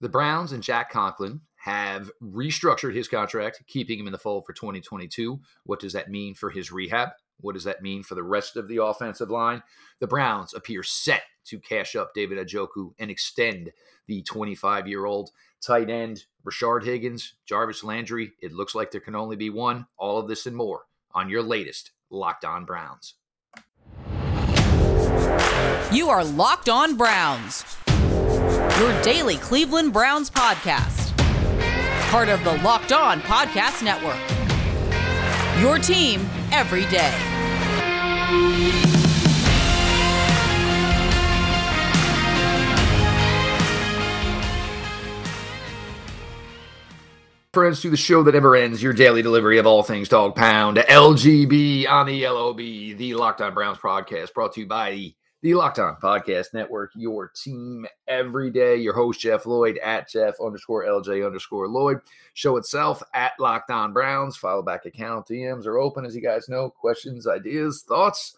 The Browns and Jack Conklin have restructured his contract, keeping him in the fold for 2022. What does that mean for his rehab? What does that mean for the rest of the offensive line? The Browns appear set to cash up David Njoku and extend the 25 year old tight end Rashard Higgins, Jarvis Landry. It looks like there can only be one. All of this and more on your latest Locked On Browns. You are Locked On Browns, your daily Cleveland Browns podcast, part of the Locked On Podcast Network. Your team every day. Friends to the show that never ends, your daily delivery of all things dog pound, LGB on the LOB, the Locked On Browns podcast, brought to you by the, the Locked On Podcast Network, your team every day. Your host, Jeff Lloyd, at Jeff underscore LJ underscore Lloyd. Show itself at Locked On Browns. Follow back account. DMs are open, as you guys know. Questions, ideas, thoughts.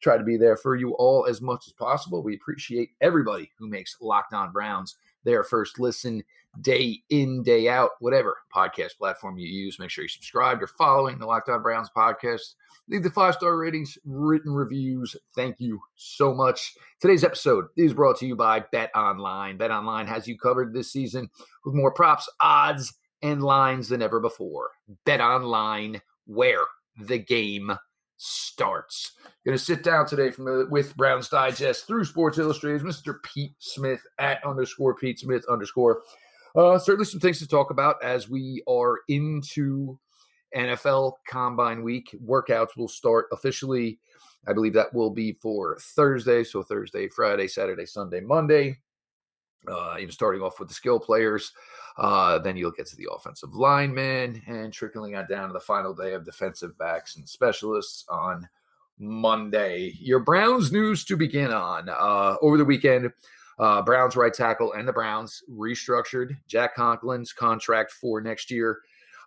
Try to be there for you all as much as possible. We appreciate everybody who makes Locked On Browns their first listen day in, day out, whatever podcast platform you use. Make sure you subscribe. You're following the Locked On Browns podcast. Leave the five star ratings, written reviews. Thank you so much. Today's episode is brought to you by Bet Online. Bet Online has you covered this season with more props, odds, and lines than ever before. Bet Online, where the game starts. Going to sit down today from uh, with Browns Digest through Sports Illustrated, Mr. Pete Smith at underscore Pete Smith underscore. Uh, certainly some things to talk about as we are into NFL Combine Week. Workouts will start officially. I believe that will be for Thursday. So Thursday, Friday, Saturday, Sunday, Monday. Uh, even starting off with the skill players. Uh, then you'll get to the offensive linemen and trickling on down to the final day of defensive backs and specialists on Monday. Your Browns news to begin on. Uh, over the weekend, uh, Browns right tackle and the Browns restructured Jack Conklin's contract for next year.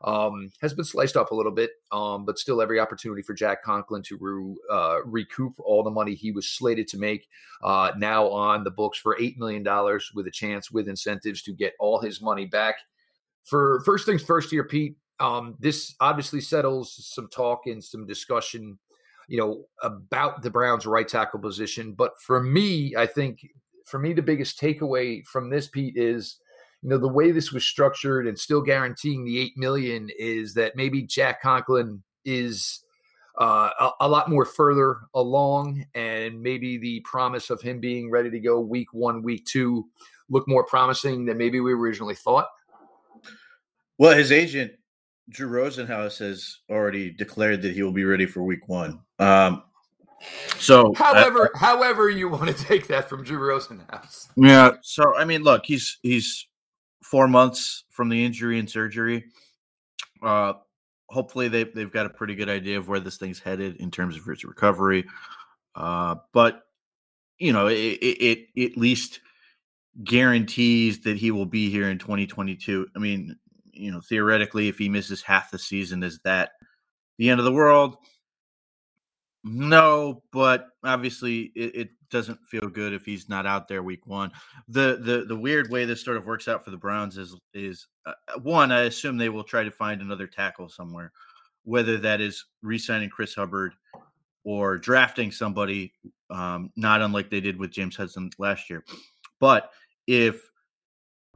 Um, has been sliced up a little bit, um, but still every opportunity for Jack Conklin to re, uh, recoup all the money he was slated to make. Uh, now on the books for $8 million with a chance with incentives to get all his money back. For first things first here, Pete, um, this obviously settles some talk and some discussion, you know, about the Browns right tackle position. But for me, I think for me, the biggest takeaway from this, Pete, is you know the way this was structured and still guaranteeing the eight million is that maybe Jack Conklin is uh, a, a, lot more further along, and maybe the promise of him being ready to go week one, week two, look more promising than maybe we originally thought. Well, his agent Drew Rosenhaus has already declared that he will be ready for week one. Um, so, however, uh, however you want to take that from Drew Rosenhaus. Yeah. So, I mean, look, he's he's four months from the injury and surgery. Uh, hopefully, they they've got a pretty good idea of where this thing's headed in terms of his recovery. Uh, but you know, it, it, it at least guarantees that he will be here in 2022. I mean, you know, theoretically, if he misses half the season, is that the end of the world? No, but obviously it, it, doesn't feel good if he's not out there week one. The the the weird way this sort of works out for the Browns is is uh, uh, one. I assume they will try to find another tackle somewhere, whether that is re-signing Chris Hubbard or drafting somebody, um, not unlike they did with James Hudson last year. But if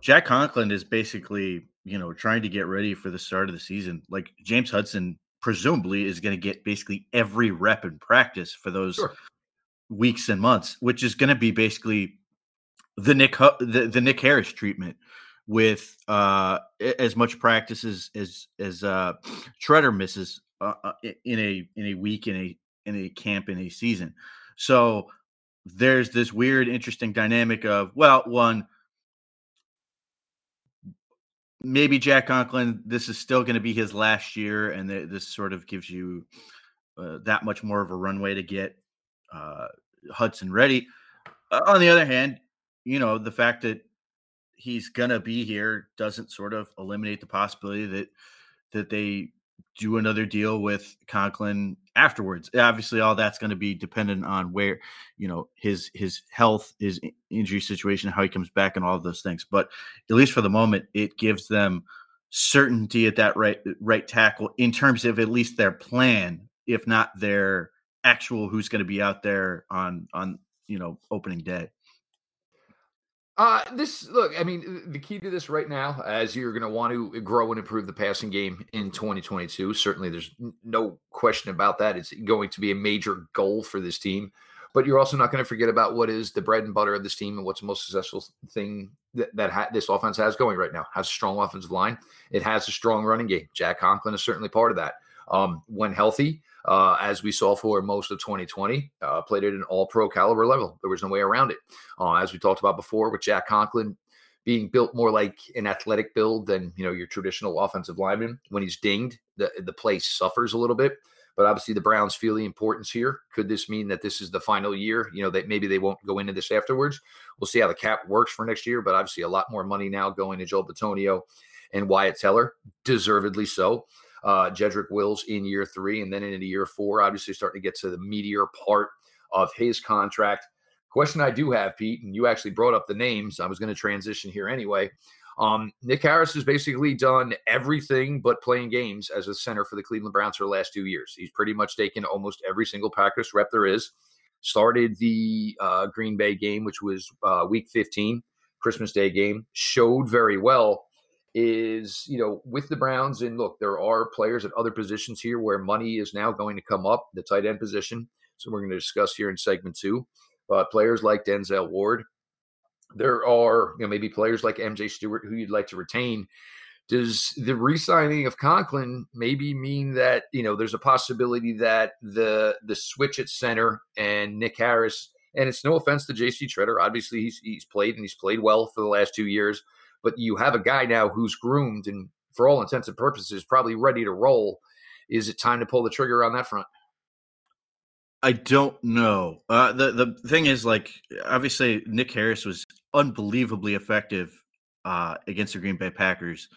Jack Conklin is basically you know trying to get ready for the start of the season, like James Hudson presumably is going to get basically every rep in practice for those sure. weeks and months, which is going to be basically the Nick the, the Nick Harris treatment with uh, as much practice as as, as uh, Tretter misses uh, uh in a in a week in a in a camp in a season. So there's this weird, interesting dynamic of well, one maybe Jack Conklin, this is still going to be his last year, and this sort of gives you uh, that much more of a runway to get uh, Hudson ready. Uh, on the other hand, you know the fact that he's going to be here doesn't sort of eliminate the possibility that that they do another deal with Conklin afterwards. Obviously, all that's going to be dependent on where, you know, his his health, his injury situation, how he comes back, and all of those things. But at least for the moment, it gives them certainty at that right right tackle in terms of at least their plan, if not their actual who's going to be out there on on you know opening day. Uh, this look, I mean, the key to this right now, as you're going to want to grow and improve the passing game in 2022, certainly there's no question about that. It's going to be a major goal for this team, but you're also not going to forget about what is the bread and butter of this team and what's the most successful thing that, that ha- this offense has going right now. Has a strong offensive line. It has a strong running game. Jack Conklin is certainly part of that. Um, when healthy, uh, as we saw for most of 2020, uh, played at an all pro caliber level. There was no way around it. Uh, as we talked about before, with Jack Conklin being built more like an athletic build than you know your traditional offensive lineman. When he's dinged, the the play suffers a little bit. But obviously, the Browns feel the importance here. Could this mean that this is the final year? You know that maybe they won't go into this afterwards. We'll see how the cap works for next year. But obviously, a lot more money now going to Joel Bitonio and Wyatt Teller, deservedly so uh, Jedrick Wills in year three, and then into year four, obviously starting to get to the meteor part of his contract. Question I do have, Pete, and you actually brought up the names. I was going to transition here anyway. Um, Nick Harris has basically done everything but playing games as a center for the Cleveland Browns for the last two years. He's pretty much taken almost every single Packers rep there is. Started the uh, Green Bay game, which was uh, week 15, Christmas Day game, showed very well is, you know, with the Browns, and look, there are players at other positions here where money is now going to come up, the tight end position. So we're going to discuss here in segment two. But players like Denzel Ward, there are, you know, maybe players like MJ Stewart who you'd like to retain. Does the re-signing of Conklin maybe mean that you know there's a possibility that the the switch at center and Nick Harris, and it's no offense to J.C. Tretter, obviously he's he's played and he's played well for the last two years, but you have a guy now who's groomed and for all intents and purposes probably ready to roll. Is it time to pull the trigger on that front? I don't know. Uh, the the thing is, like, obviously, Nick Harris was unbelievably effective uh, against the Green Bay Packers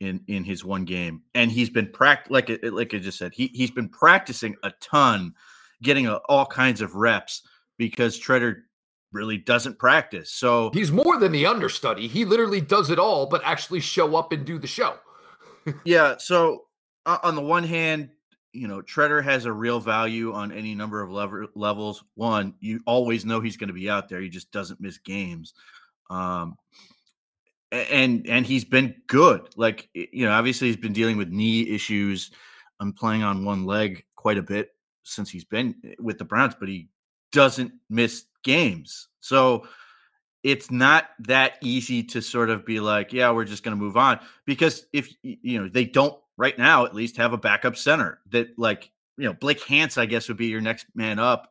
in in his one game, and he's been pract like like I just said, he he's been practicing a ton, getting a, all kinds of reps because Tretter really doesn't practice. So he's more than the understudy. He literally does it all, but actually show up and do the show. yeah. So uh, on the one hand, you know, Tretter has a real value on any number of lever- levels. One, you always know he's going to be out there. He just doesn't miss games. Um, and and he's been good. Like you know, obviously he's been dealing with knee issues. I'm playing on one leg quite a bit since he's been eh, with the Browns, but he doesn't miss games. So it's not that easy to sort of be like, yeah, we're just going to move on because if you know they don't right now at least have a backup center that like you know Blake Hance I guess would be your next man up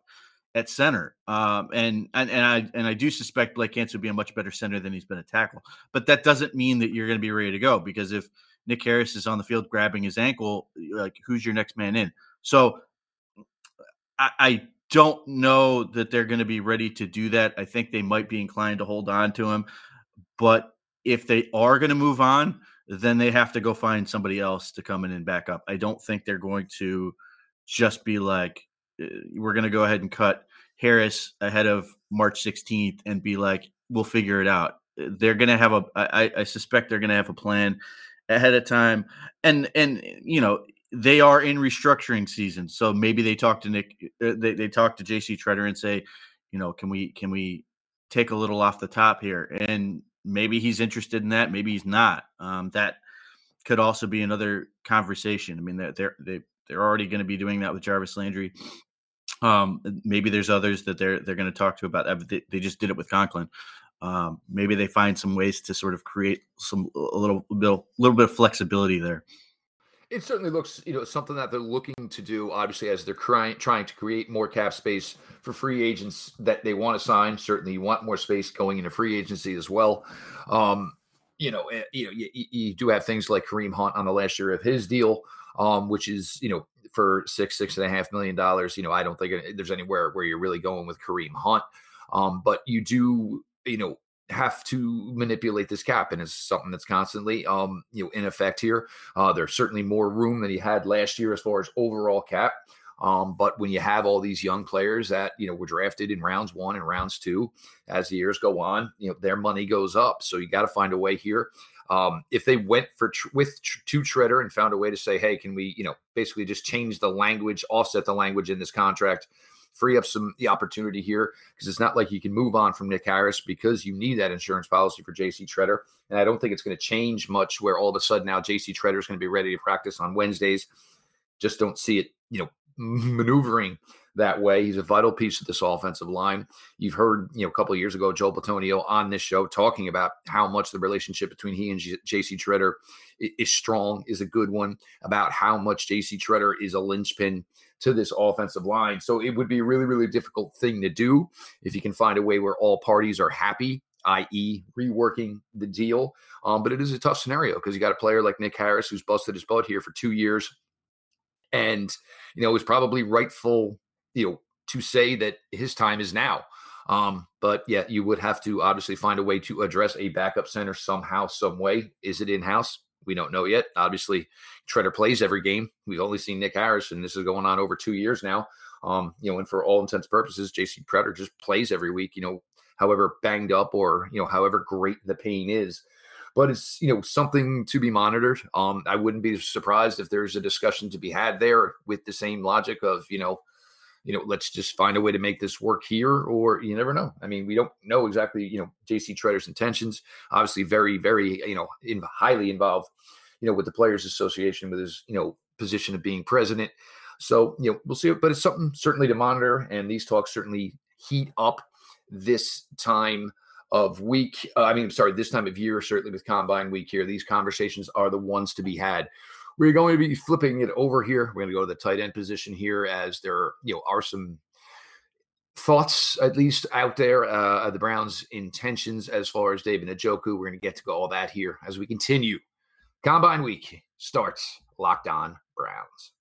at center. Um, and and and I and I do suspect Blake Hance would be a much better center than he's been a tackle. But that doesn't mean that you're going to be ready to go because if Nick Harris is on the field grabbing his ankle, like who's your next man in? So I, I don't know that they're going to be ready to do that. I think they might be inclined to hold on to him. But if they are going to move on, then they have to go find somebody else to come in and back up. I don't think they're going to just be like, uh, we're going to go ahead and cut Harris ahead of March 16th and be like, we'll figure it out. They're going to have a, I, I suspect they're going to have a plan ahead of time. And, and, you know, they are in restructuring season, so maybe they talk to Nick, uh, they they talk to JC Tretter and say, you know, can we can we take a little off the top here? And maybe he's interested in that, maybe he's not. Um, that could also be another conversation. I mean, they're they're they, they're already going to be doing that with Jarvis Landry. Um, maybe there's others that they're they're going to talk to about that. They just did it with Conklin. Um, maybe they find some ways to sort of create some a little bit a little bit of flexibility there. It certainly looks, you know, something that they're looking to do. Obviously, as they're trying trying to create more cap space for free agents that they want to sign. Certainly, you want more space going into free agency as well. Um, you know, eh, you know, you, you, do have things like Kareem Hunt on the last year of his deal, um, which is, you know, for six six and a half million dollars. You know, I don't think there's anywhere where you're really going with Kareem Hunt. Um, but you do, you know, have to manipulate this cap, and it's something that's constantly, um, you know, in effect here. Uh, there's certainly more room than he had last year as far as overall cap. Um, but when you have all these young players that you know were drafted in rounds one and rounds two, as the years go on, you know their money goes up. So you got to find a way here. Um, if they went for tr- with tr- to Tretter and found a way to say, hey, can we, you know, basically just change the language, offset the language in this contract, free up some the opportunity here because it's not like you can move on from Nick Harris because you need that insurance policy for JC Tretter. And I don't think it's going to change much where all of a sudden now JC Tretter is going to be ready to practice on Wednesdays. Just don't see it, you know, maneuvering that way. He's a vital piece of this offensive line. You've heard, you know, a couple of years ago, Joel Bitonio on this show talking about how much the relationship between he and J.C. Tretter is strong, is a good one, about how much J.C. Tretter is a linchpin to this offensive line. So it would be a really, really difficult thing to do if you can find a way where all parties are happy i.e., reworking the deal. Um, but it is a tough scenario because you got a player like Nick Harris who's busted his butt here for two years, and you know is probably rightful you know, to say that his time is now. Um, but yeah, you would have to obviously find a way to address a backup center somehow, some way. Is it in house? We don't know yet. Obviously, Tretter plays every game. We've only seen Nick Harris, and this is going on over two years now. Um, you know, and for all intents purposes, JC Tretter just plays every week. You know, however banged up or you know, however great the pain is. But it's you know something to be monitored. Um, I wouldn't be surprised if there's a discussion to be had there with the same logic of you know you know, let's just find a way to make this work here, or you never know. I mean, we don't know exactly, you know, JC Tretter's intentions. Obviously, very, very, you know, in, highly involved, you know, with the Players Association, with his, you know, position of being president. So, you know, we'll see. But it's something certainly to monitor, and these talks certainly heat up this time of week. Uh, I mean, sorry, this time of year, certainly with Combine Week here. These conversations are the ones to be had we're going to be flipping it over here. We're going to go to the tight end position here as there, you know, are some thoughts at least out there uh, the Browns' intentions as far as David Njoku. We're going to get to all that here as we continue. Combine week starts locked on Browns.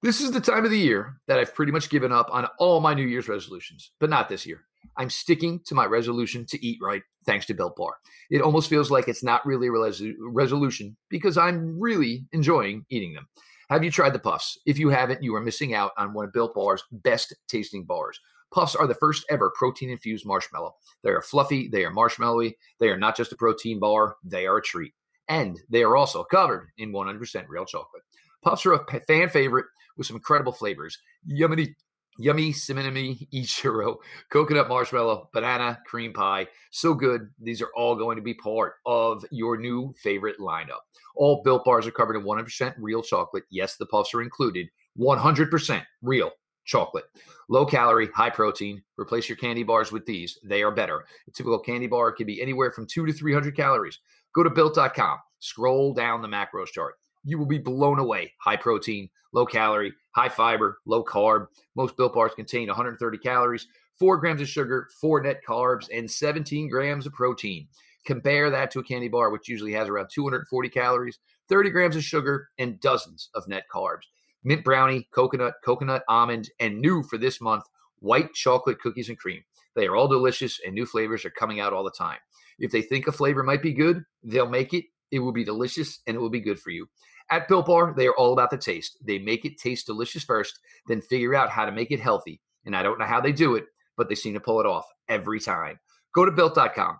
This is the time of the year that I've pretty much given up on all my New Year's resolutions, but not this year. I'm sticking to my resolution to eat right, thanks to Built Bar. It almost feels like it's not really a resolution because I'm really enjoying eating them. Have you tried the puffs? If you haven't, you are missing out on one of Built Bar's best tasting bars. Puffs are the first ever protein infused marshmallow. They are fluffy, they are marshmallowy, they are not just a protein bar, they are a treat. And they are also covered in 100% real chocolate. Puffs are a fan favorite with some incredible flavors. Yummy yummy cinnamon ichiro, coconut marshmallow, banana, cream pie. So good. These are all going to be part of your new favorite lineup. All built bars are covered in 100% real chocolate. Yes, the puffs are included. 100% real chocolate. Low calorie, high protein. Replace your candy bars with these. They are better. A typical candy bar can be anywhere from 2 to 300 calories. Go to built.com. Scroll down the macros chart you will be blown away. High protein, low calorie, high fiber, low carb. Most built bars contain 130 calories, four grams of sugar, four net carbs, and 17 grams of protein. Compare that to a candy bar, which usually has around 240 calories, 30 grams of sugar, and dozens of net carbs. Mint brownie, coconut, coconut almond, and new for this month, white chocolate cookies and cream. They are all delicious, and new flavors are coming out all the time. If they think a flavor might be good, they'll make it it will be delicious and it will be good for you. At Built Bar, they are all about the taste. They make it taste delicious first, then figure out how to make it healthy. And I don't know how they do it, but they seem to pull it off every time. Go to built.com.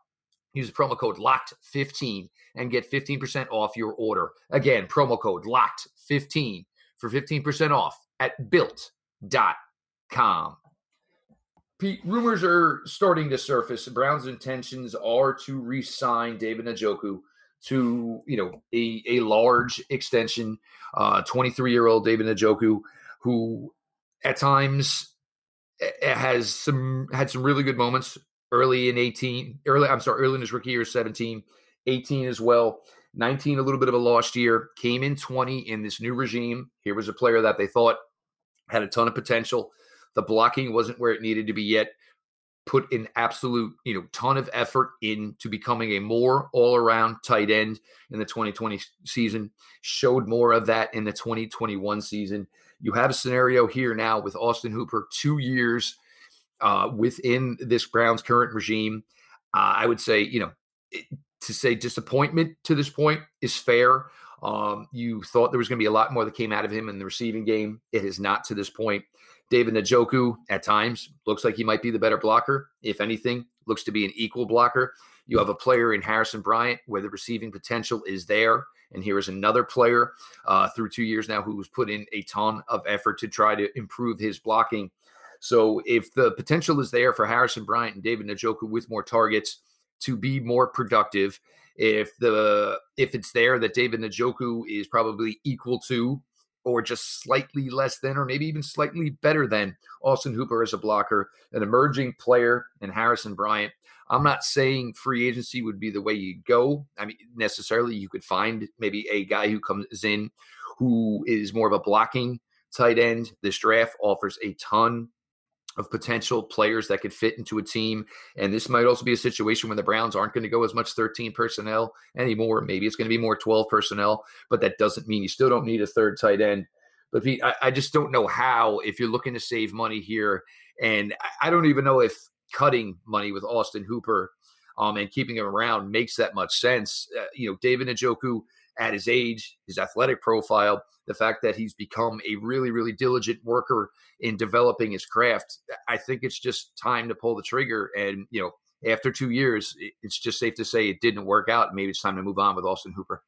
Use the promo code LOCKED15 and get 15% off your order. Again, promo code LOCKED15 for 15% off at built.com. Pete, rumors are starting to surface. Brown's intentions are to re sign David Njoku to you know a, a large extension. uh, Twenty three year old David Njoku, who at times has some had some really good moments early in 18 early i'm sorry early in his rookie year 17 18 as well. 19 a little bit of a lost year came in 20 in this new regime. Here was a player that they thought had a ton of potential. The blocking wasn't where it needed to be yet put an absolute, you know, ton of effort into becoming a more all-around tight end in the 2020 season. Showed more of that in the 2021 season. You have a scenario here now with Austin Hooper, two years uh, within this Browns current regime. Uh, I would say, you know, it, to say disappointment to this point is fair. Um, you thought there was going to be a lot more that came out of him in the receiving game. It is not to this point. David Njoku at times looks like he might be the better blocker. If anything, looks to be an equal blocker. You have a player in Harrison Bryant where the receiving potential is there. And here is another player uh, through two years now who who's put in a ton of effort to try to improve his blocking. So if the potential is there for Harrison Bryant and David Njoku with more targets to be more productive, if the if it's there that David Njoku is probably equal to or just slightly less than, or maybe even slightly better than Austin Hooper as a blocker, an emerging player and Harrison Bryant. I'm not saying free agency would be the way you go. I mean, necessarily, you could find maybe a guy who comes in who is more of a blocking tight end. This draft offers a ton of potential players that could fit into a team. And this might also be a situation when the Browns aren't going to go as much 13 personnel anymore. Maybe it's going to be more 12 personnel, but that doesn't mean you still don't need a third tight end. But Pete, I, I just don't know how, if you're looking to save money here, and I, I don't even know if cutting money with Austin Hooper um, and keeping him around makes that much sense. Uh, you know, David Njoku at his age, his athletic profile, the fact that he's become a really, really diligent worker in developing his craft. I think it's just time to pull the trigger. And, you know, after two years, it's just safe to say it didn't work out. Maybe it's time to move on with Austin Hooper.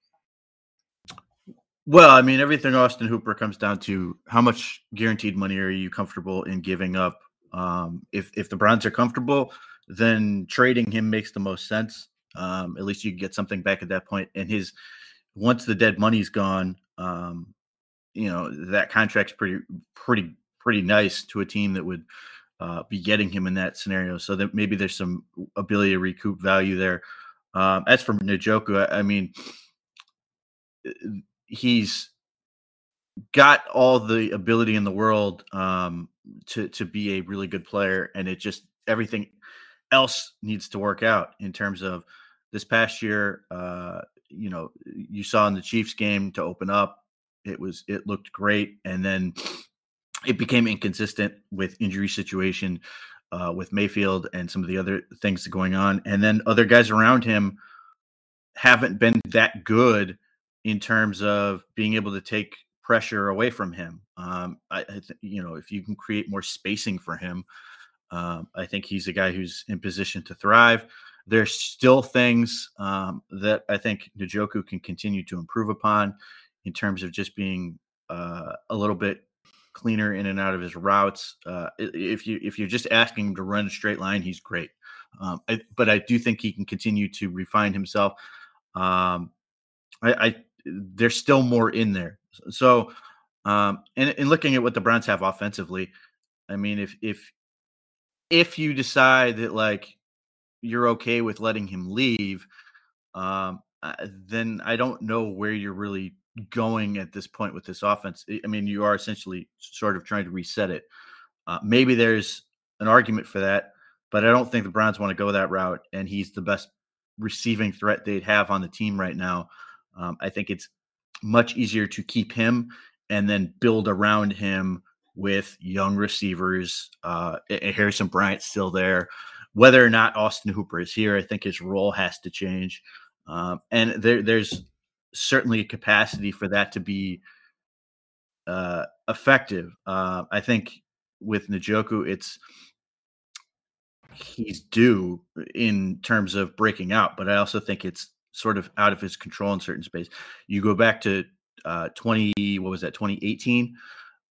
Well, I mean, everything Austin Hooper comes down to how much guaranteed money are you comfortable in giving up? Um, if if the Browns are comfortable, then trading him makes the most sense. Um, at least you get something back at that point. And his once the dead money's gone, um, you know that contract's pretty pretty pretty nice to a team that would uh, be getting him in that scenario. So that maybe there's some ability to recoup value there. Um, as for Njoku, I, I mean, uh, he's got all the ability in the world um, to to be a really good player, and it just everything else needs to work out in terms of this past year. Uh, you know, you saw in the Chiefs game to open up, it was it looked great, and then it became inconsistent with injury situation uh, with Mayfield and some of the other things going on, and then other guys around him haven't been that good in terms of being able to take pressure away from him. Um, I, I th- you know, if you can create more spacing for him, um, I think he's a guy who's in position to thrive. There's still things um, that I think Njoku can continue to improve upon in terms of just being uh, a little bit cleaner in and out of his routes. Uh, if you if you're just asking him to run a straight line, he's great. Um, I, but I do think he can continue to refine himself. Um, I, I, there's still more in there. So, um, and, and looking at what the Browns have offensively, I mean, if if if you decide that like you're okay with letting him leave, um, then I don't know where you're really going at this point with this offense. I mean, you are essentially sort of trying to reset it. Uh, maybe there's an argument for that, but I don't think the Browns want to go that route. And he's the best receiving threat they'd have on the team right now. Um, I think it's much easier to keep him and then build around him with young receivers. Uh, Harrison Bryant's still there. Whether or not Austin Hooper is here, I think his role has to change. Um, and there, there's certainly a capacity for that to be uh, effective. Uh, I think with Njoku, it's he's due in terms of breaking out, but I also think it's sort of out of his control in certain space. You go back to uh, 20, what was that, 2018,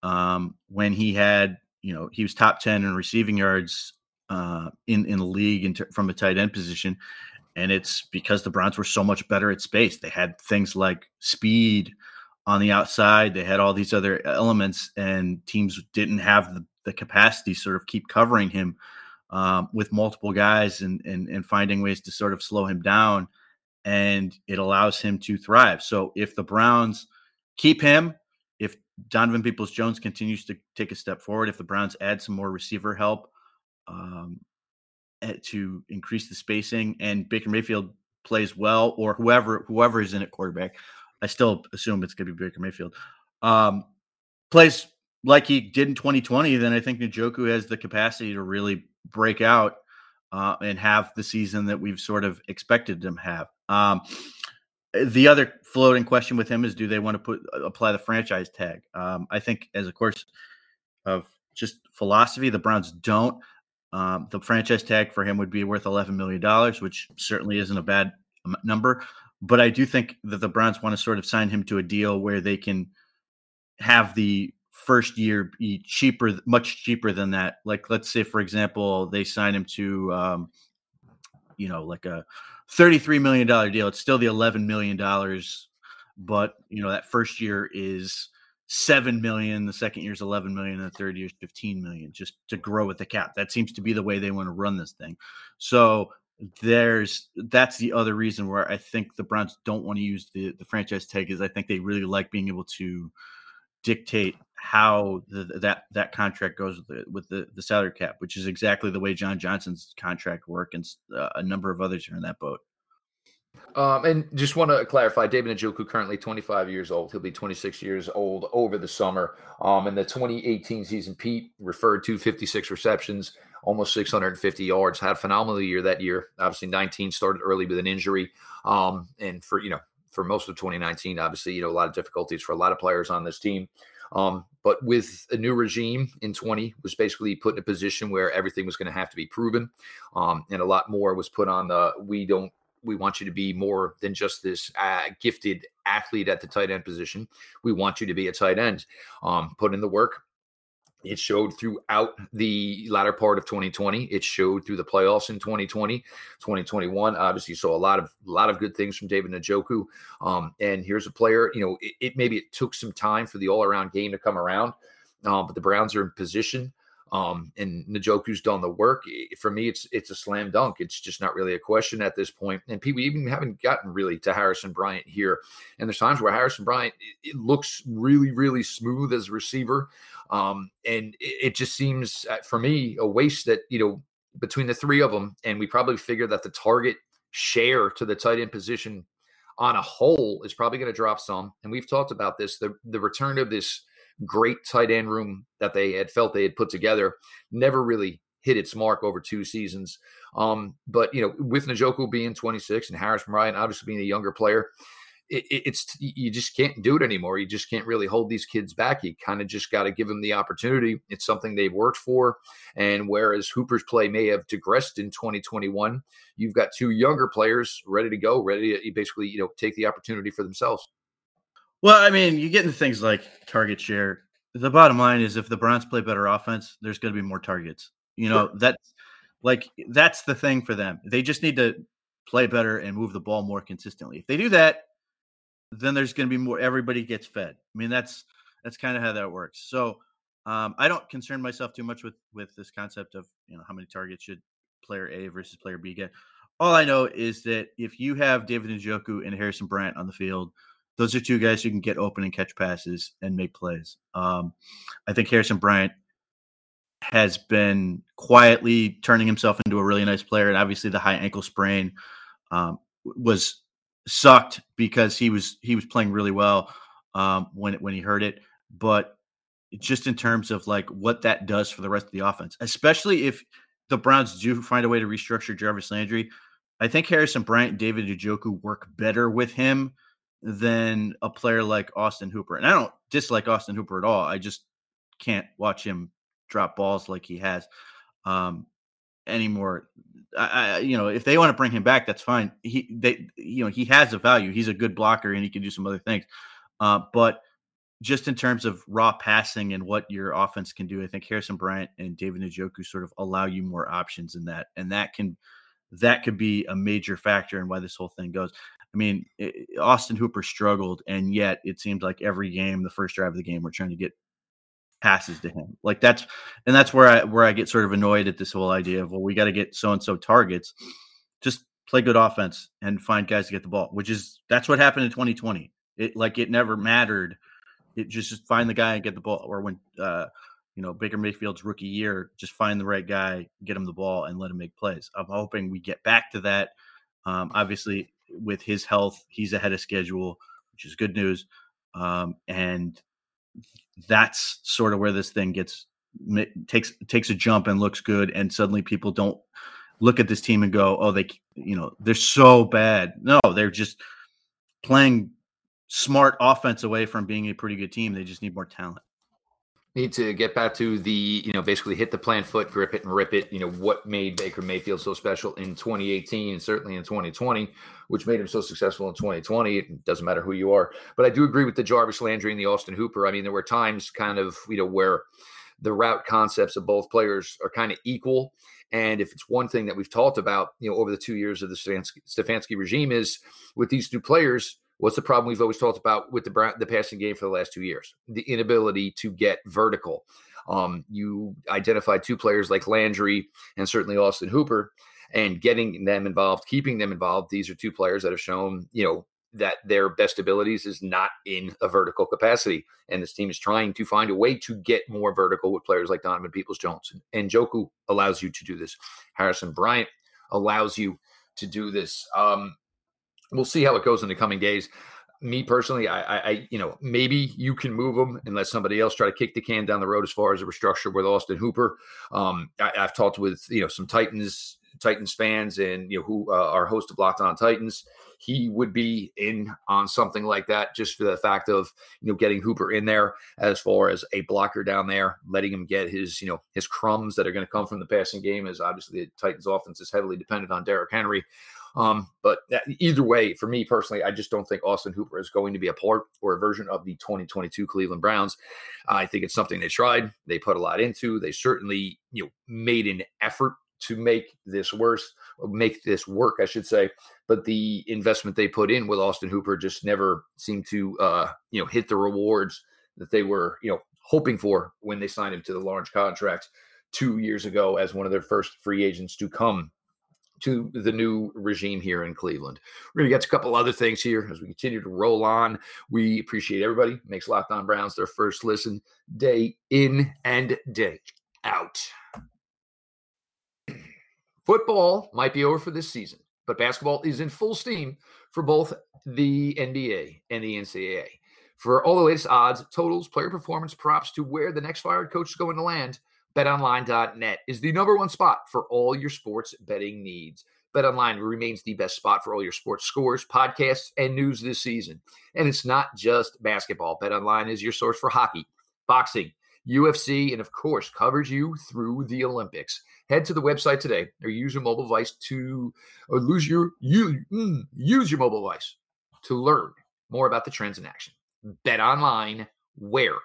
um, when he had, you know, he was top 10 in receiving yards uh, in, in the league from a tight end position. And it's because the Browns were so much better at space. They had things like speed on the outside. They had all these other elements, and teams didn't have the, the capacity sort of keep covering him um, with multiple guys and, and and finding ways to sort of slow him down. And it allows him to thrive. So if the Browns keep him, if Donovan Peoples Jones continues to take a step forward, if the Browns add some more receiver help, um, Eh, to increase the spacing and Baker Mayfield plays well or whoever whoever is in at quarterback, I still assume it's going to be Baker Mayfield. Um, plays like he did in 2020, then I think Njoku has the capacity to really break out uh, and have the season that we've sort of expected him have. Um, the other floating question with him is, do they want to put uh, apply the franchise tag? Um, I think, as a course of just philosophy, the Browns don't. Um, the franchise tag for him would be worth eleven million dollars, which certainly isn't a bad number. But I do think that the Browns want to sort of sign him to a deal where they can have the first year be cheaper, much cheaper than that. Like, let's say, for example, they sign him to, um, you know, like a $33 million deal. It's still the $11 million, but, you know, that first year is 7 million. The second year is 11 million. And the third year is 15 million just to grow with the cap. That seems to be the way they want to run this thing. So, there's that's the other reason where I think the Browns don't want to use the the franchise tag is I think they really like being able to dictate how the, that that contract goes with the, with the, the salary cap, which is exactly the way John Johnson's contract work, and uh, a number of others are in that boat. Um, and just want to clarify, David Njoku currently 25 years old. He'll be 26 years old over the summer. Um, in the 2018 season, Pete referred to 56 receptions, almost 650 yards. Had a phenomenal year that year. Obviously, 19 started early with an injury. Um, and for you know, for most of 2019, obviously, you know, a lot of difficulties for a lot of players on this team. Um, but with a new regime in 20 was basically put in a position where everything was going to have to be proven. Um, and a lot more was put on the we don't we want you to be more than just this uh, gifted athlete at the tight end position. We want you to be a tight end. Um, put in the work, it showed throughout the latter part of 2020. It showed through the playoffs in 2020, 2021. Obviously, saw a lot of a lot of good things from David Njoku. Um, and here's a player. You know, it, it, maybe it took some time for the all around game to come around, um, but the Browns are in position. Um, and Njoku's done the work. For me, it's it's a slam dunk. It's just not really a question at this point. And people even haven't gotten really to Harrison Bryant here. And there's times where Harrison Bryant it looks really, really smooth as a receiver. Um, and it, it just seems uh, for me a waste that, you know, between the three of them, and we probably figure that the target share to the tight end position on a whole is probably going to drop some. And we've talked about this the, the return of this great tight end room that they had felt they had put together never really hit its mark over two seasons. Um, but you know, with Njoku being 26 and Harris Bryant obviously being a younger player, it, it's you just can't do it anymore. You just can't really hold these kids back. You kind of just got to give them the opportunity. It's something they've worked for. And whereas Hooper's play may have digressed in 2021, you've got two younger players ready to go, ready to basically you know take the opportunity for themselves. Well, I mean, you get into things like target share. The bottom line is if the Browns play better offense, there's going to be more targets. You know, sure. that's like that's the thing for them. They just need to play better and move the ball more consistently. If they do that, then there's going to be more. Everybody gets fed. I mean, that's that's kind of how that works. So um, I don't concern myself too much with with this concept of you know how many targets should player A versus player B get. All I know is that if you have David Njoku and Harrison Bryant on the field, those are two guys who can get open and catch passes and make plays. Um, I think Harrison Bryant has been quietly turning himself into a really nice player, and obviously the high ankle sprain um, was sucked because he was he was playing really well um, when when he heard it, but just in terms of like what that does for the rest of the offense, especially if the Browns do find a way to restructure Jarvis Landry, I think Harrison Bryant and David Njoku work better with him than a player like Austin Hooper. And I don't dislike Austin Hooper at all. I just can't watch him drop balls like he has um, anymore. I, I, you know, if they want to bring him back, that's fine. He, they, you know, he has a value. He's a good blocker and he can do some other things. Uh, but just in terms of raw passing and what your offense can do, I think Harrison Bryant and David Njoku sort of allow you more options in that, and that can that could be a major factor in why this whole thing goes. I mean, it, Austin Hooper struggled, and yet it seemed like every game, the first drive of the game, we're trying to get passes to him. Like that's and that's where I where I get sort of annoyed at this whole idea of well, we got to get so and so targets. Just play good offense and find guys to get the ball, which is that's what happened in 2020. It like it never mattered. It just, just find the guy and get the ball. Or when uh, you know Baker Mayfield's rookie year, just find the right guy, get him the ball, and let him make plays. I'm hoping we get back to that. Um, obviously, with his health, he's ahead of schedule, which is good news. Um, and that's sort of where this thing gets takes takes a jump and looks good, and suddenly people don't look at this team and go, "Oh, they, you know, they're so bad." No, they're just playing smart offense away from being a pretty good team. They just need more talent need to get back to the you know basically hit the plant foot grip it and rip it you know what made baker mayfield so special in 2018 and certainly in 2020 which made him so successful in 2020 it doesn't matter who you are. But i do agree with the jarvis landry and the austin hooper. I mean there were times kind of you know where the route concepts of both players are kind of equal. And if it's one thing that we've talked about you know over the two years of the stefanski, stefanski regime is with these new players What's the problem we've always talked about with the the passing game for the last two years? The inability to get vertical. Um, you identified two players like Landry and certainly Austin Hooper, and getting them involved, keeping them involved. These are two players that have shown, you know, that their best abilities is not in a vertical capacity. And this team is trying to find a way to get more vertical with players like Donovan Peoples Jones. Njoku allows you to do this. Harrison Bryant allows you to do this. Um, we'll see how it goes in the coming days. Me personally, I, I, you know, maybe you can move and let somebody else try to kick the can down the road as far as a restructure with Austin Hooper. Um, I, have talked with you know some Titans Titans fans and you know who uh, are host of Locked On Titans. He would be in on something like that just for the fact of you know getting Hooper in there as far as a blocker down there, letting him get his you know his crumbs that are going to come from the passing game. As obviously the Titans offense is heavily dependent on Derrick Henry. Um, but either way, for me personally, I just don't think Austin Hooper is going to be a part or a version of the 2022 Cleveland Browns. I think it's something they tried, they put a lot into. They certainly, you know, made an effort to make this worse, make this work, I should say. But the investment they put in with Austin Hooper just never seemed to, uh, you know, hit the rewards that they were, you know, hoping for when they signed him to the large contract two years ago as one of their first free agents to come to the new regime here in Cleveland. We're going to get a couple other things here as we continue to roll on. We appreciate everybody. Makes Locked On Browns their first listen day in and day out. Football might be over for this season, but basketball is in full steam for both the NBA and the NCAA. For all the latest odds, totals, player performance, props to where the next fired coach is going to land, betonline.net is the number one spot for all your sports betting needs. BetOnline remains the best spot for all your sports scores, podcasts, and news this season. And it's not just basketball. BetOnline is your source for hockey, boxing, UFC, and of course, covers you through the Olympics. Head to the website today or use your mobile device to or lose your you mm, use your mobile device to learn more about the trends in action. Bet online where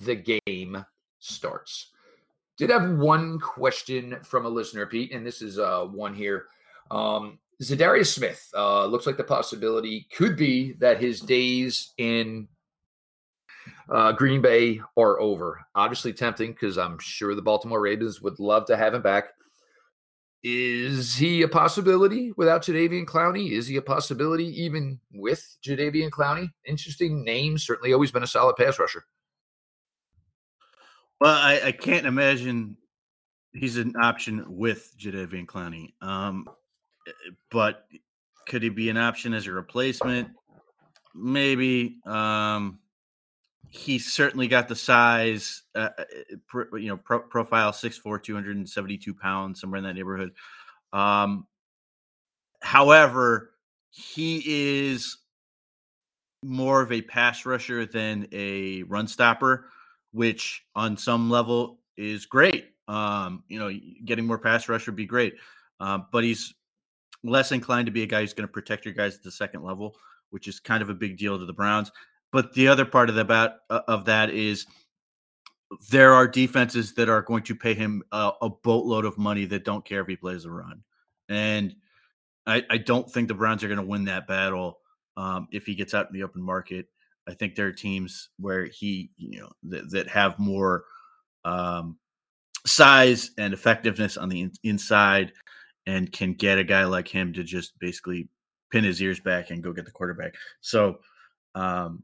the game starts. Did have one question from a listener, Pete, and this is uh, one here. Um, Za'Darius Smith uh, looks like the possibility could be that his days in uh, Green Bay are over. Obviously tempting because I'm sure the Baltimore Ravens would love to have him back. Is he a possibility without Jadeveon Clowney? Is he a possibility even with Jadeveon Clowney? Interesting name. Certainly always been a solid pass rusher. Well, I, I can't imagine he's an option with Jadeveon Clowney. Um, eh, but could he be an option as a replacement? Maybe. Um, he's certainly got the size, uh, uh eh, you know, pro- profile 6'4", 272 pounds, somewhere in that neighborhood. Um, however, he is more of a pass rusher than a run stopper which on some level is great. Um, you know, getting more pass rush would be great, uh, but he's less inclined to be a guy who's going to protect your guys at the second level, which is kind of a big deal to the Browns. But the other part of the about uh, of that is there are defenses that are going to pay him a, a boatload of money that don't care if he plays a run, and I, I don't think the Browns are going to win that battle um, if he gets out in the open market. I think there are teams where he, you know, that, that have more um, size and effectiveness on the in- inside and can get a guy like him to just basically pin his ears back and go get the quarterback. So, um,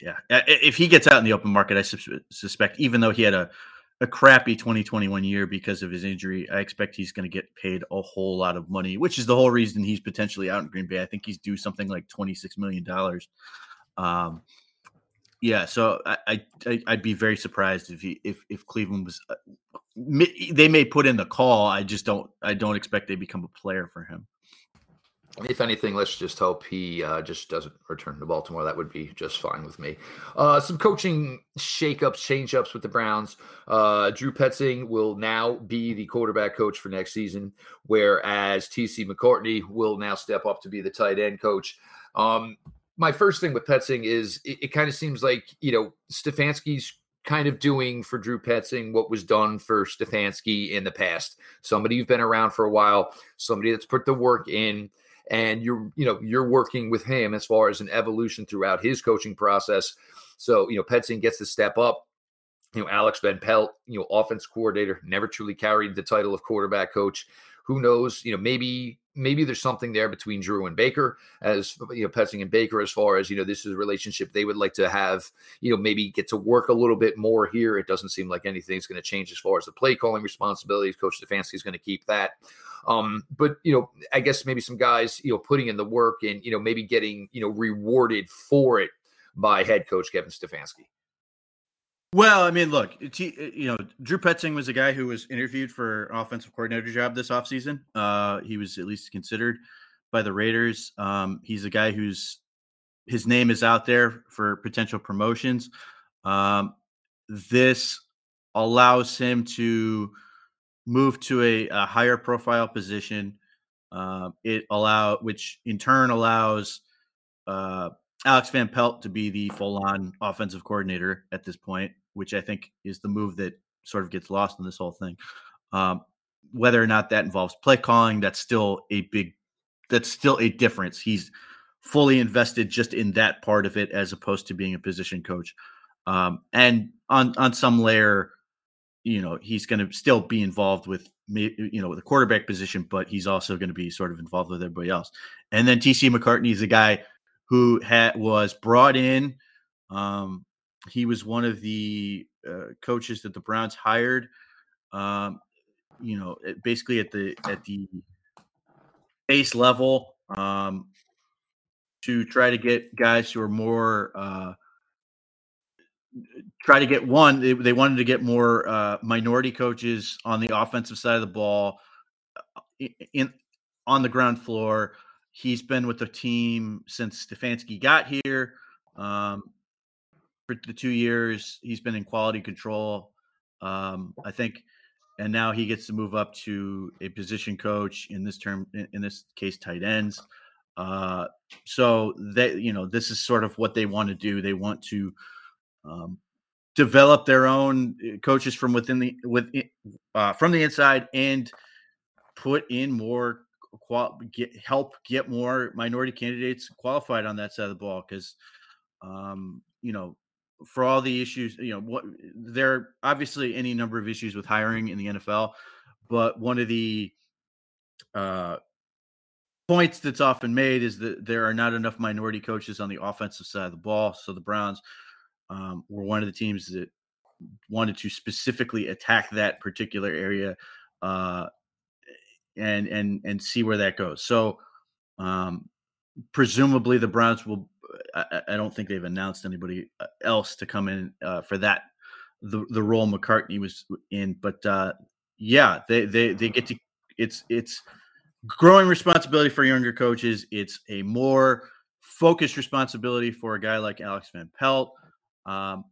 yeah, if he gets out in the open market, I suspect, even though he had a, a crappy 2021 year because of his injury, I expect he's going to get paid a whole lot of money, which is the whole reason he's potentially out in Green Bay. I think he's due something like $26 million. Um, Yeah, so I, I I'd be very surprised if he if if Cleveland was uh, they may put in the call. I just don't I don't expect they become a player for him. If anything, let's just hope he uh, just doesn't return to Baltimore. That would be just fine with me. Uh, some coaching shakeups, changeups with the Browns. Uh, Drew Petzing will now be the quarterback coach for next season, whereas TC McCartney will now step up to be the tight end coach. Um, my first thing with Petzing is it, it kind of seems like you know Stefanski's kind of doing for Drew Petzing what was done for Stefanski in the past. Somebody who's been around for a while, somebody that's put the work in, and you're you know you're working with him as far as an evolution throughout his coaching process. So you know Petzing gets to step up. You know Alex Van Pelt, you know offense coordinator, never truly carried the title of quarterback coach. Who knows? You know maybe maybe there's something there between Drew and Baker, as you know, Petzing and Baker, as far as you know, this is a relationship they would like to have. You know, maybe get to work a little bit more here. It doesn't seem like anything's going to change as far as the play calling responsibilities. Coach Stefanski is going to keep that. Um, but you know, I guess maybe some guys, you know, putting in the work and you know, maybe getting you know rewarded for it by head coach Kevin Stefanski. Well, I mean, look, you know, Drew Petzing was a guy who was interviewed for offensive coordinator job this offseason. Uh, he was at least considered by the Raiders. Um, he's a guy who's his name is out there for potential promotions. Um, this allows him to move to a, a higher profile position. Uh, it allow, which in turn allows uh, Alex Van Pelt to be the full on offensive coordinator at this point which I think is the move that sort of gets lost in this whole thing. Um, whether or not that involves play calling, that's still a big, that's still a difference. He's fully invested just in that part of it as opposed to being a position coach. Um, and on on some layer, you know, he's going to still be involved with me, you know, with the quarterback position, but he's also going to be sort of involved with everybody else. And then TC McCartney is a guy who had was brought in um, he was one of the uh, coaches that the Browns hired. Um, you know, basically at the at the base level um, to try to get guys who are more uh, try to get one. They, they wanted to get more uh, minority coaches on the offensive side of the ball uh, in, in on the ground floor. He's been with the team since Stefanski got here. Um, for the two years he's been in quality control. Um, I think, and now he gets to move up to a position coach in this term, in, in this case, tight ends. Uh, so that you know, this is sort of what they want to do. They want to um, develop their own uh, coaches from within the with uh, from the inside and put in more qual get help get more minority candidates qualified on that side of the ball because um, you know for all the issues, you know, what there are obviously any number of issues with hiring in the NFL, but one of the uh, points that's often made is that there are not enough minority coaches on the offensive side of the ball. So the Browns um, were one of the teams that wanted to specifically attack that particular area uh, and and and see where that goes. So um, presumably the Browns will I, I, don't think they've announced anybody uh, else to come in uh, for that the the role McCartney was in. But uh, yeah, they they they get to it's it's growing responsibility for younger coaches. It's a more focused responsibility for a guy like Alex Van Pelt, um,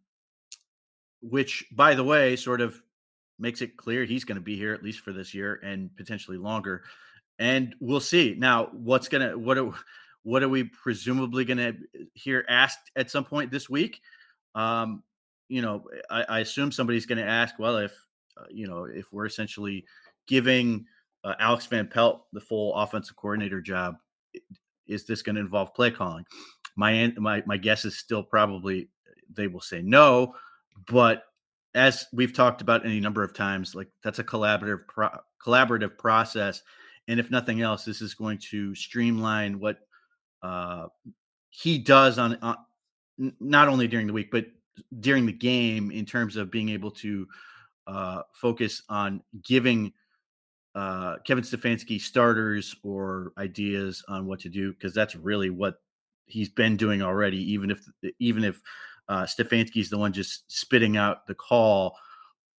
which by the way, sort of makes it clear he's going to be here at least for this year and potentially longer. And we'll see now what's gonna what. What are we presumably going to hear asked at some point this week? Um, you know, I, I assume somebody's going to ask, well, if uh, you know, if we're essentially giving uh, Alex Van Pelt the full offensive coordinator job, is this going to involve play calling? My my my guess is still probably they will say no, but as we've talked about any number of times, like that's a collaborative pro- collaborative process, and if nothing else, this is going to streamline what uh, he does on, on not only during the week but during the game in terms of being able to uh, focus on giving uh, Kevin Stefanski starters or ideas on what to do because that's really what he's been doing already. Even if even if uh, Stefanski's the one just spitting out the call.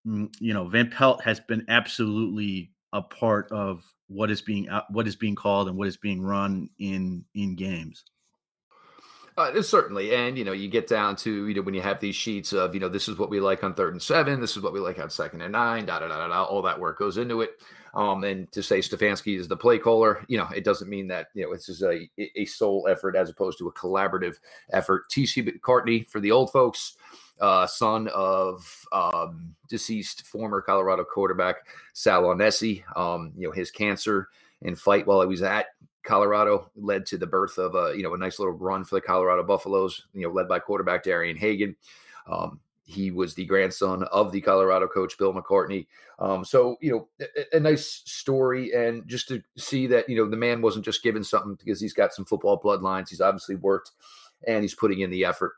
Mm, you know, Van Pelt has been absolutely a part of what is being uh, what is being called and what is being run in in games. Uh, certainly, and you know, you get down to you know when you have these sheets of you know this is what we like on third and seven, this is what we like on second and nine, da da da da. da All that work goes into it. Um, and to say Stefanski is the play caller, you know, it doesn't mean that you know this is a a sole effort as opposed to a collaborative effort. TC McCartney for the old folks, uh, son of um, deceased former Colorado quarterback Sal Aunese. Um, you know, his cancer and fight while he was at Colorado led to the birth of a you know a nice little run for the Colorado Buffaloes. You know, led by quarterback Darian Hagan. Um, he was the grandson of the Colorado coach Bill McCartney. Um, so you know, a, a, nice story, and just to see that you know the man wasn't just given something because he's got some football bloodlines. He's obviously worked, and he's putting in the effort.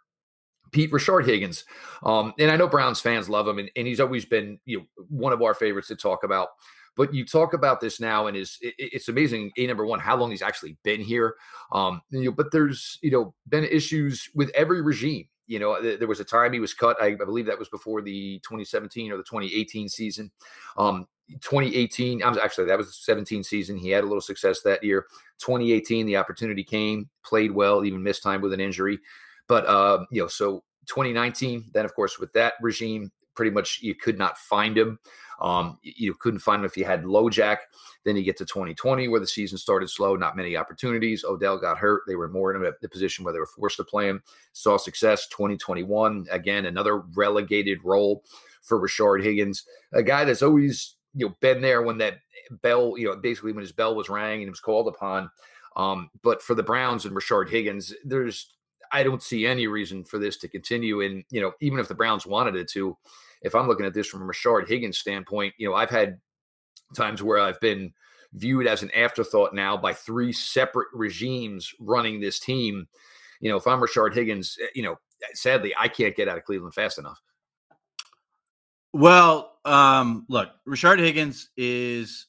Pete Rashard Higgins, um, and I know Browns fans love him, and, and he's always been you know one of our favorites to talk about. But you talk about this now, and is it, it's amazing. A number one, how long he's actually been here. Um, you know, but there's you know been issues with every regime. You know, there was a time he was cut. I, I believe that was before the 2017 or the 2018 season. Um, 2018, I'm actually that was the 17 season. He had a little success that year. 2018, the opportunity came, played well, even missed time with an injury. But uh, you know, so 2019, then of course with that regime, pretty much you could not find him. Um, you couldn't find him if you had LoJack. Then you get to 2020 where the season started slow, not many opportunities. Odell got hurt. They were more in a, the position where they were forced to play him. Saw success 2021. Again, another relegated role for Rashard Higgins, a guy that's always you know been there when that bell, you know, basically when his bell was rang and he was called upon. Um, but for the Browns and Rashard Higgins, there's I don't see any reason for this to continue. And you know, even if the Browns wanted it to, if I'm looking at this from a Rashard Higgins standpoint, you know, I've had times where I've been viewed as an afterthought now by three separate regimes running this team. You know, if I'm Rashard Higgins, eh, you know, sadly, I can't get out of Cleveland fast enough. Well, um, look, Rashard Higgins is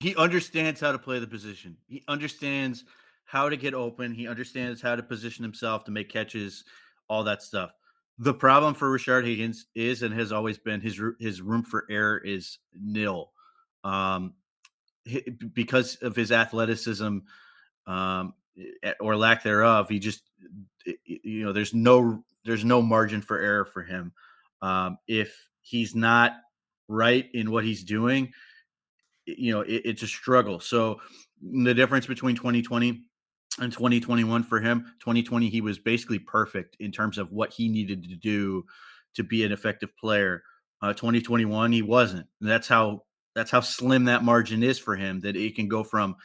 he understands how to play the position. He understands how to get open. He understands how to position himself to make catches, all that stuff. The problem for Rashard Higgins is and has always been his his room for error is nil, um, because of his athleticism um, or lack thereof. He just you know there's no there's no margin for error for him. Um, if he's not right in what he's doing, you know it, it's a struggle. So the difference between 2020 in 2021 for him. 2020 he was basically perfect in terms of what he needed to do to be an effective player. Uh, 2021 he wasn't. And that's how that's how slim that margin is for him that it can go from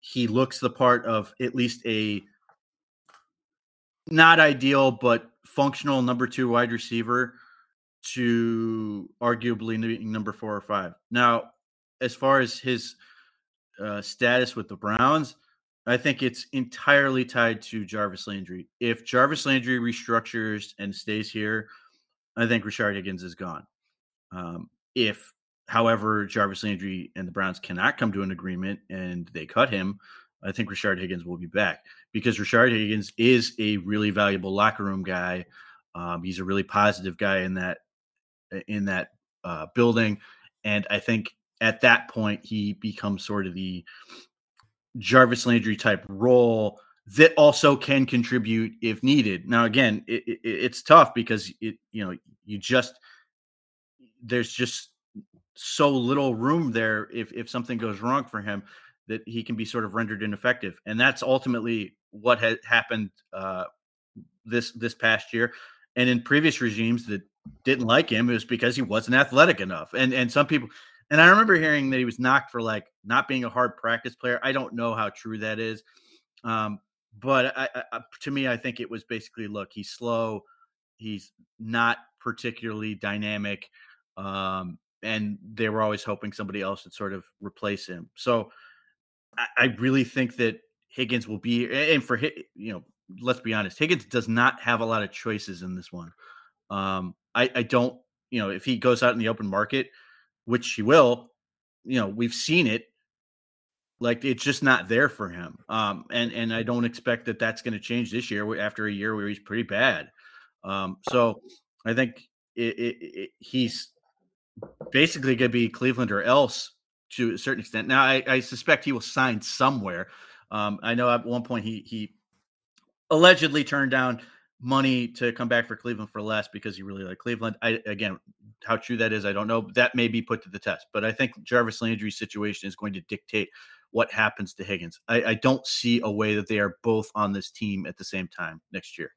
he looks the part of at least a not ideal but functional number two wide receiver to arguably number four or five. Now as far as his uh, status with the browns I think it's entirely tied to Jarvis Landry. If Jarvis Landry restructures and stays here, I think Rashard Higgins is gone. Um, if, however, Jarvis Landry and the Browns cannot come to an agreement and they cut him, I think Rashard Higgins will be back because Rashard Higgins is a really valuable locker room guy. Um, he's a really positive guy in that in that uh, building, and I think at that point he becomes sort of the Jarvis Landry type role that also can contribute if needed. Now, again, it, it, it's tough because it you know you just there's just so little room there if if something goes wrong for him that he can be sort of rendered ineffective, and that's ultimately what had happened uh, this this past year. And in previous regimes that didn't like him, it was because he wasn't athletic enough. And and some people and I remember hearing that he was knocked for like not being a hard practice player. I don't know how true that is. Um, but I, I, to me, I think it was basically look, he's slow, he's not particularly dynamic, um, and they were always hoping somebody else would sort of replace him. So I, I really think that Higgins will be, and for you know, let's be honest, Higgins does not have a lot of choices in this one. Um, I, I don't, you know, if he goes out in the open market which she will, you know, we've seen it. Like it's just not there for him. Um, and and I don't expect that that's going to change this year after a year where he's pretty bad. Um, so I think it, it, it, he's basically going to be Cleveland or else to a certain extent. Now I, I suspect he will sign somewhere. Um, I know at one point he he allegedly turned down money to come back for Cleveland for less because he really liked Cleveland. I again, how true that is, I don't know. That may be put to the test, but I think Jarvis Landry's situation is going to dictate what happens to Higgins. I, I don't see a way that they are both on this team at the same time next year.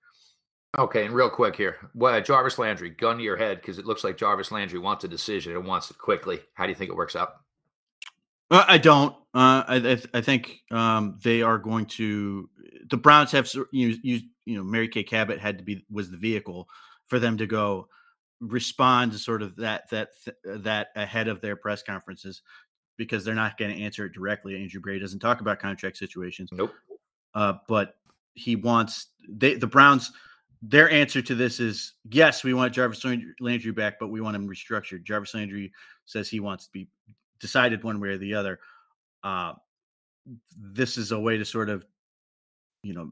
Okay, and real quick here, well, Jarvis Landry, gun to your head because it looks like Jarvis Landry wants a decision and wants it quickly. How do you think it works out? Uh, I don't. Uh, I, I think um, they are going to. The Browns have you you you know Mary Kay Cabot had to be was the vehicle for them to go respond to sort of that that that ahead of their press conferences because they're not going to answer it directly. Andrew Berry doesn't talk about contract situations. Nope. Uh, but he wants they the Browns. Their answer to this is yes, we want Jarvis Landry back, but we want him restructured. Jarvis Landry says he wants to be decided one way or the other. Uh, this is a way to sort of, you know,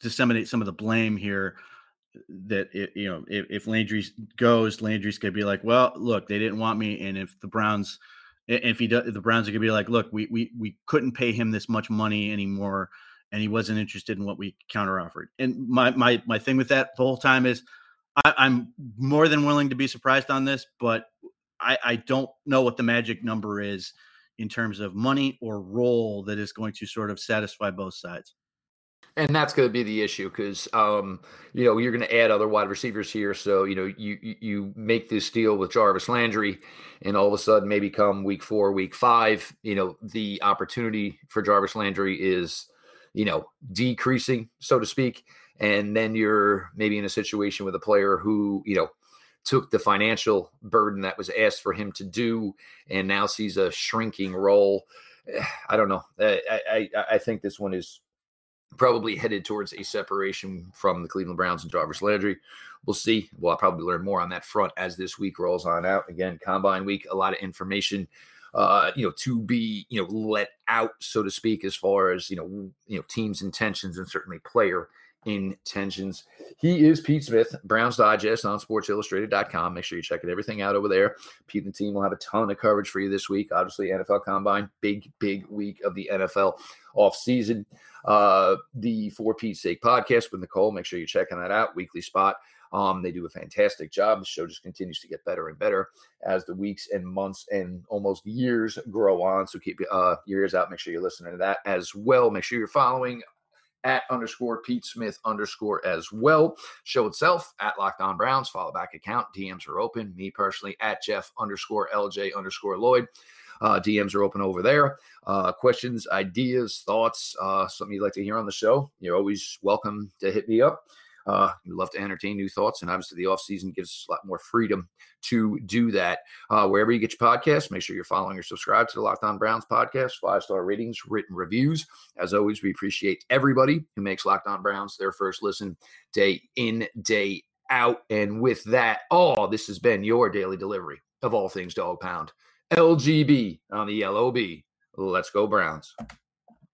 disseminate some of the blame here. That it, you know, if, if Landry goes, Landry's gonna be like, well, look, they didn't want me, and if the Browns, if he does, the Browns are gonna be like, look, we we we couldn't pay him this much money anymore, and he wasn't interested in what we counteroffered. And my my my thing with that the whole time is, I, I'm more than willing to be surprised on this, but I, I don't know what the magic number is in terms of money or role that is going to sort of satisfy both sides. And that's going to be the issue because, um, you know, you're going to add other wide receivers here. So, you know, you you make this deal with Jarvis Landry, and all of a sudden, maybe come week four, week five, you know, the opportunity for Jarvis Landry is, you know, decreasing, so to speak. And then you're maybe in a situation with a player who, you know, took the financial burden that was asked for him to do and now sees a shrinking role. I don't know. I, I, I think this one is probably headed towards a separation from the Cleveland Browns and Jarvis Landry. We'll see. Well, I'll probably learn more on that front as this week rolls on out. Again, combine week, a lot of information, uh, you know, to be, you know, let out, so to speak, as far as, you know, you know, teams' intentions and certainly player intentions. He is Pete Smith, Browns Digest on sportsillustrated.com. Make sure you check everything out over there. Pete and the team will have a ton of coverage for you this week. Obviously, NFL Combine, big, big week of the NFL off season. Uh, the For Pete's Sake podcast with Nicole. Make sure you're checking that out. Weekly spot. Um, they do a fantastic job. The show just continues to get better and better as the weeks and months and almost years grow on. So keep uh, your ears out. Make sure you're listening to that as well. Make sure you're following at underscore Pete Smith underscore as well. Show itself at Locked On Browns. Follow back account. DMs are open. Me personally at Jeff underscore LJ underscore Lloyd. Uh, DMs are open over there. Uh, questions, ideas, thoughts, uh, something you'd like to hear on the show, you're always welcome to hit me up. Uh, we love to entertain new thoughts, and obviously the off season gives us a lot more freedom to do that. Uh, wherever you get your podcast, make sure you're following or subscribe to the Locked On Browns podcast. Five star ratings, written reviews. As always, we appreciate everybody who makes Locked On Browns their first listen day in day out. And with that, oh, this has been your daily delivery of all things Dog Pound. LGB on the LOB. Let's go Browns.